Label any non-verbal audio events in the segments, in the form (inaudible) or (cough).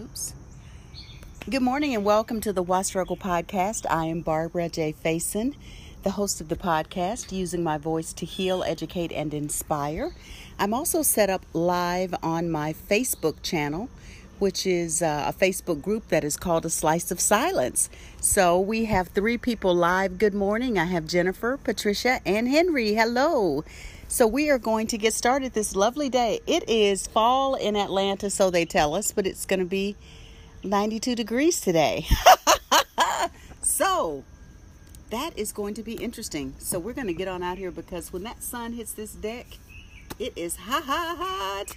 Oops. Good morning and welcome to the Why Struggle podcast. I am Barbara J. Faison, the host of the podcast, using my voice to heal, educate, and inspire. I'm also set up live on my Facebook channel, which is uh, a Facebook group that is called A Slice of Silence. So we have three people live. Good morning. I have Jennifer, Patricia, and Henry. Hello. So we are going to get started this lovely day. It is fall in Atlanta, so they tell us, but it's going to be 92 degrees today. (laughs) so that is going to be interesting. So we're going to get on out here because when that sun hits this deck, it is hot, hot.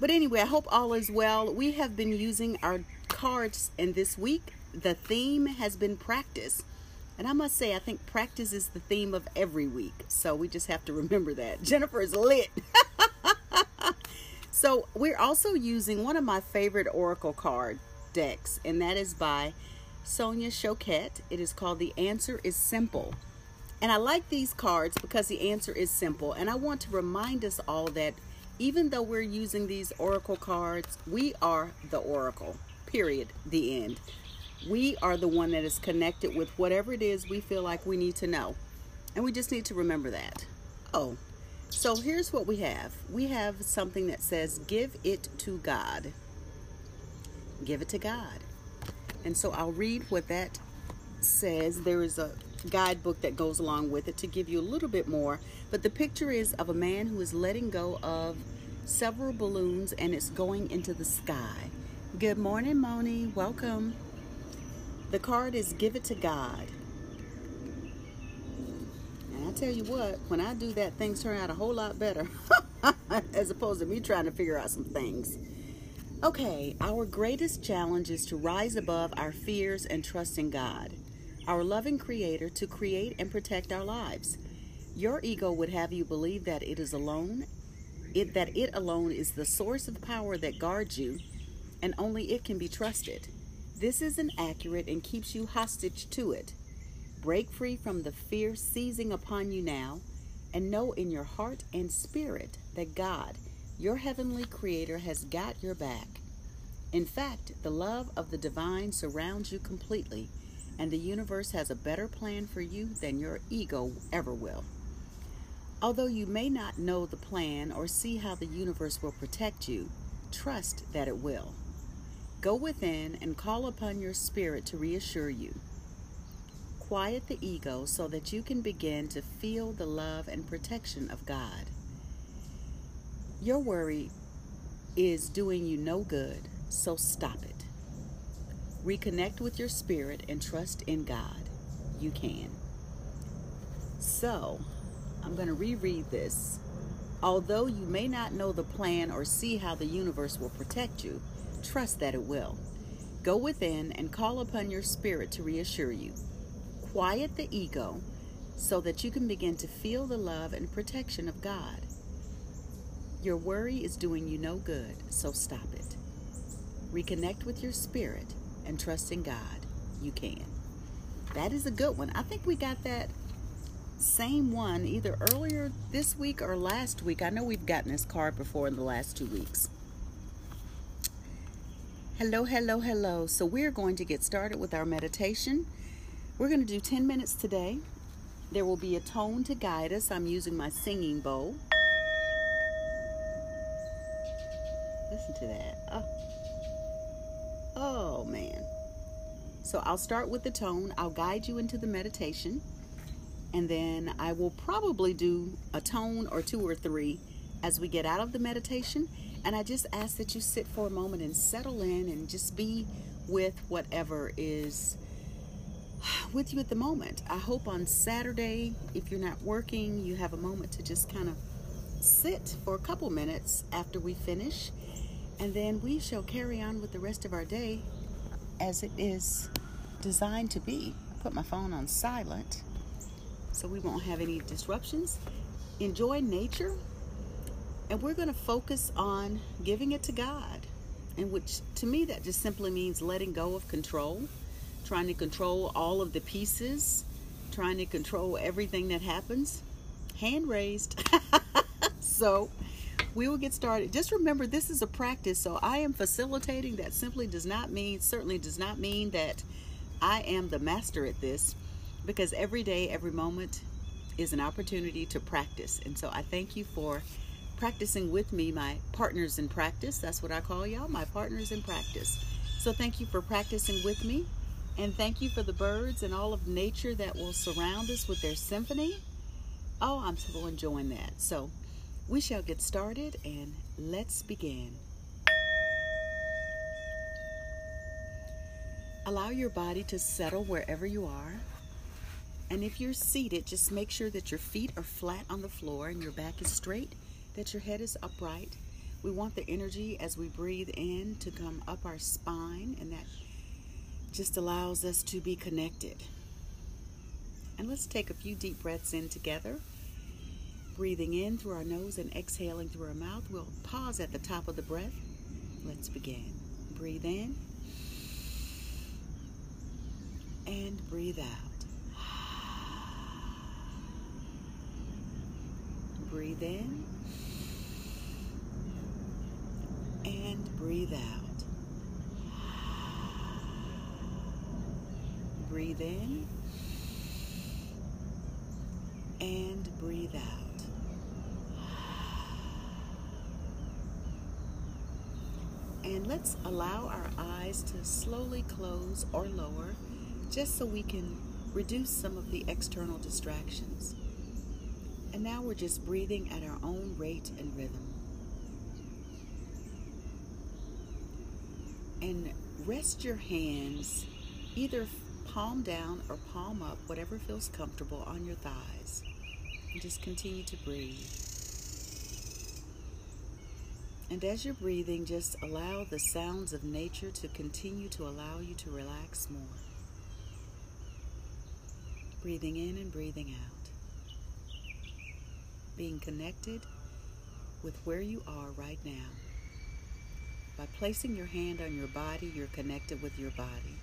But anyway, I hope all is well. We have been using our cards, and this week the theme has been practice. And I must say, I think practice is the theme of every week. So we just have to remember that. (laughs) Jennifer is lit. (laughs) so we're also using one of my favorite Oracle card decks, and that is by Sonia Choquette. It is called The Answer is Simple. And I like these cards because the answer is simple. And I want to remind us all that even though we're using these Oracle cards, we are the Oracle, period, the end. We are the one that is connected with whatever it is we feel like we need to know. And we just need to remember that. Oh, so here's what we have we have something that says, Give it to God. Give it to God. And so I'll read what that says. There is a guidebook that goes along with it to give you a little bit more. But the picture is of a man who is letting go of several balloons and it's going into the sky. Good morning, Moni. Welcome. The card is Give It to God. And I tell you what, when I do that, things turn out a whole lot better (laughs) as opposed to me trying to figure out some things. Okay, our greatest challenge is to rise above our fears and trust in God, our loving Creator, to create and protect our lives. Your ego would have you believe that it is alone, it, that it alone is the source of power that guards you, and only it can be trusted. This is inaccurate and keeps you hostage to it. Break free from the fear seizing upon you now, and know in your heart and spirit that God, your heavenly creator has got your back. In fact, the love of the divine surrounds you completely, and the universe has a better plan for you than your ego ever will. Although you may not know the plan or see how the universe will protect you, trust that it will. Go within and call upon your spirit to reassure you. Quiet the ego so that you can begin to feel the love and protection of God. Your worry is doing you no good, so stop it. Reconnect with your spirit and trust in God. You can. So, I'm going to reread this. Although you may not know the plan or see how the universe will protect you, trust that it will. Go within and call upon your spirit to reassure you. Quiet the ego so that you can begin to feel the love and protection of God. Your worry is doing you no good, so stop it. Reconnect with your spirit and trust in God. You can. That is a good one. I think we got that same one either earlier this week or last week. I know we've gotten this card before in the last two weeks. Hello, hello, hello. So we're going to get started with our meditation. We're going to do 10 minutes today. There will be a tone to guide us. I'm using my singing bowl. Listen to that. Oh. oh, man. So I'll start with the tone. I'll guide you into the meditation. And then I will probably do a tone or two or three as we get out of the meditation. And I just ask that you sit for a moment and settle in and just be with whatever is with you at the moment. I hope on Saturday, if you're not working, you have a moment to just kind of sit for a couple minutes after we finish and then we shall carry on with the rest of our day as it is designed to be. I put my phone on silent so we won't have any disruptions. Enjoy nature, and we're going to focus on giving it to God. And which to me, that just simply means letting go of control, trying to control all of the pieces, trying to control everything that happens. Hand raised. (laughs) so we will get started. Just remember, this is a practice, so I am facilitating. That simply does not mean, certainly does not mean that I am the master at this, because every day, every moment is an opportunity to practice. And so I thank you for practicing with me, my partners in practice. That's what I call y'all, my partners in practice. So thank you for practicing with me. And thank you for the birds and all of nature that will surround us with their symphony. Oh, I'm so enjoying that. So we shall get started and let's begin. Allow your body to settle wherever you are. And if you're seated, just make sure that your feet are flat on the floor and your back is straight, that your head is upright. We want the energy as we breathe in to come up our spine, and that just allows us to be connected. And let's take a few deep breaths in together. Breathing in through our nose and exhaling through our mouth. We'll pause at the top of the breath. Let's begin. Breathe in and breathe out. Breathe in and breathe out. Breathe in and breathe out. And let's allow our eyes to slowly close or lower just so we can reduce some of the external distractions. And now we're just breathing at our own rate and rhythm. And rest your hands either palm down or palm up, whatever feels comfortable, on your thighs. And just continue to breathe. And as you're breathing, just allow the sounds of nature to continue to allow you to relax more. Breathing in and breathing out. Being connected with where you are right now. By placing your hand on your body, you're connected with your body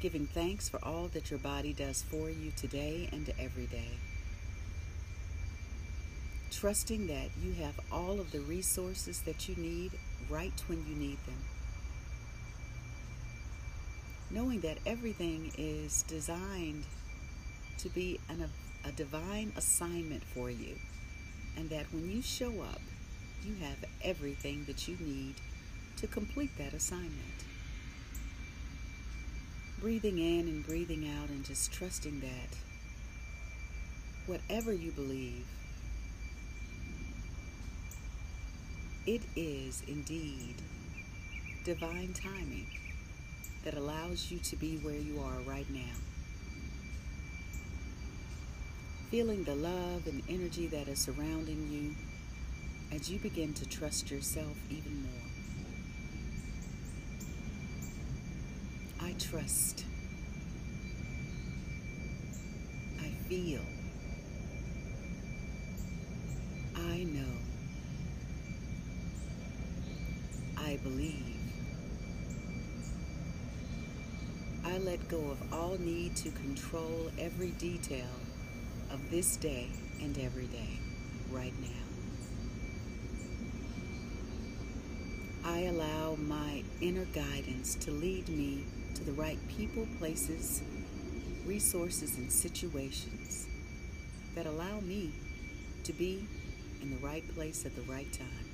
giving thanks for all that your body does for you today and every day. Trusting that you have all of the resources that you need right when you need them. Knowing that everything is designed to be an, a, a divine assignment for you, and that when you show up, you have everything that you need to complete that assignment breathing in and breathing out and just trusting that whatever you believe, it is indeed divine timing that allows you to be where you are right now. Feeling the love and energy that is surrounding you as you begin to trust yourself even more. I trust. I feel. I know. I believe. I let go of all need to control every detail of this day and every day, right now. I allow my inner guidance to lead me to the right people, places, resources, and situations that allow me to be in the right place at the right time.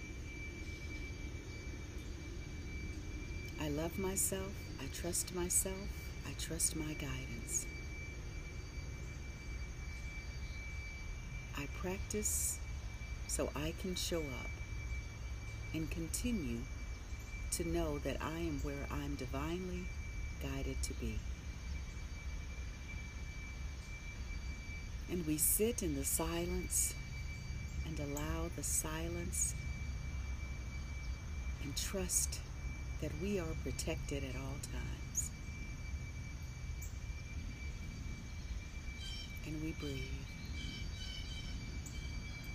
I love myself, I trust myself, I trust my guidance. I practice so I can show up and continue to know that I am where I'm divinely guided to be. And we sit in the silence and allow the silence and trust that we are protected at all times. And we breathe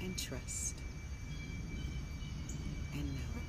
and trust and know.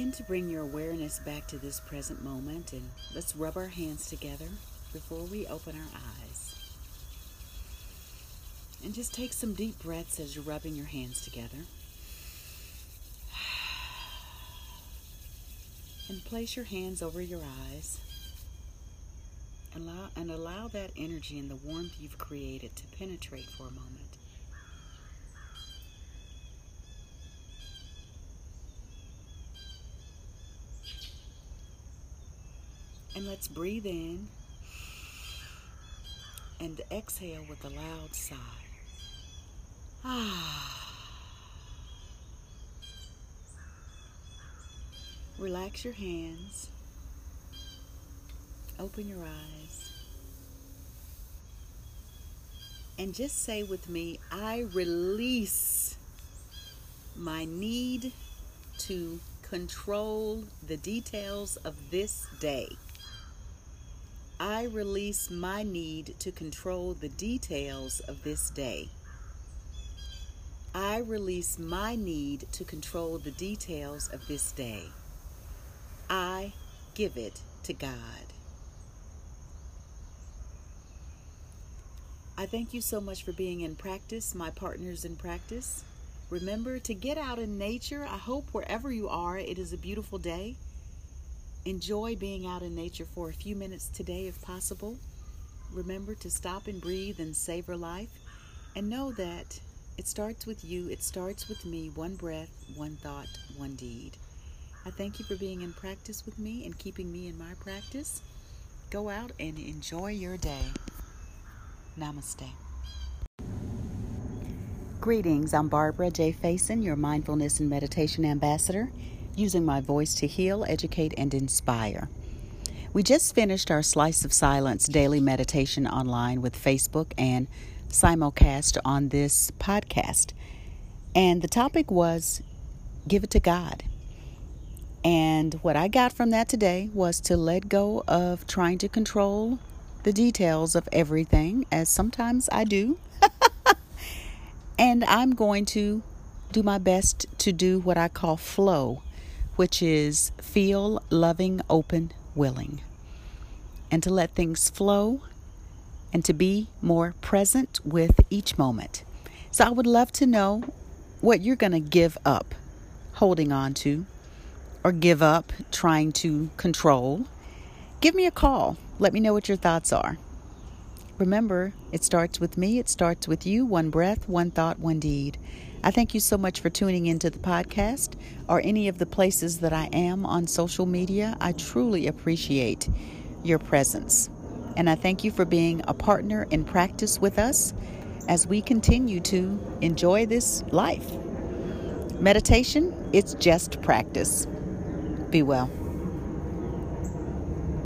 Begin to bring your awareness back to this present moment and let's rub our hands together before we open our eyes. And just take some deep breaths as you're rubbing your hands together. And place your hands over your eyes. Allow, and allow that energy and the warmth you've created to penetrate for a moment. And let's breathe in and exhale with a loud sigh. Ah. Relax your hands. Open your eyes. And just say with me, I release my need to control the details of this day. I release my need to control the details of this day. I release my need to control the details of this day. I give it to God. I thank you so much for being in practice, my partners in practice. Remember to get out in nature. I hope wherever you are, it is a beautiful day. Enjoy being out in nature for a few minutes today if possible. Remember to stop and breathe and savor life. And know that it starts with you, it starts with me. One breath, one thought, one deed. I thank you for being in practice with me and keeping me in my practice. Go out and enjoy your day. Namaste. Greetings, I'm Barbara J. Faison, your mindfulness and meditation ambassador using my voice to heal, educate, and inspire. We just finished our Slice of Silence daily meditation online with Facebook and simulcast on this podcast. And the topic was Give It to God. And what I got from that today was to let go of trying to control the details of everything, as sometimes I do. (laughs) and I'm going to do my best to do what I call flow which is feel loving, open, willing, and to let things flow and to be more present with each moment. So I would love to know what you're going to give up holding on to or give up trying to control. Give me a call. Let me know what your thoughts are. Remember, it starts with me, it starts with you. One breath, one thought, one deed. I thank you so much for tuning into the podcast or any of the places that I am on social media. I truly appreciate your presence. And I thank you for being a partner in practice with us as we continue to enjoy this life. Meditation, it's just practice. Be well.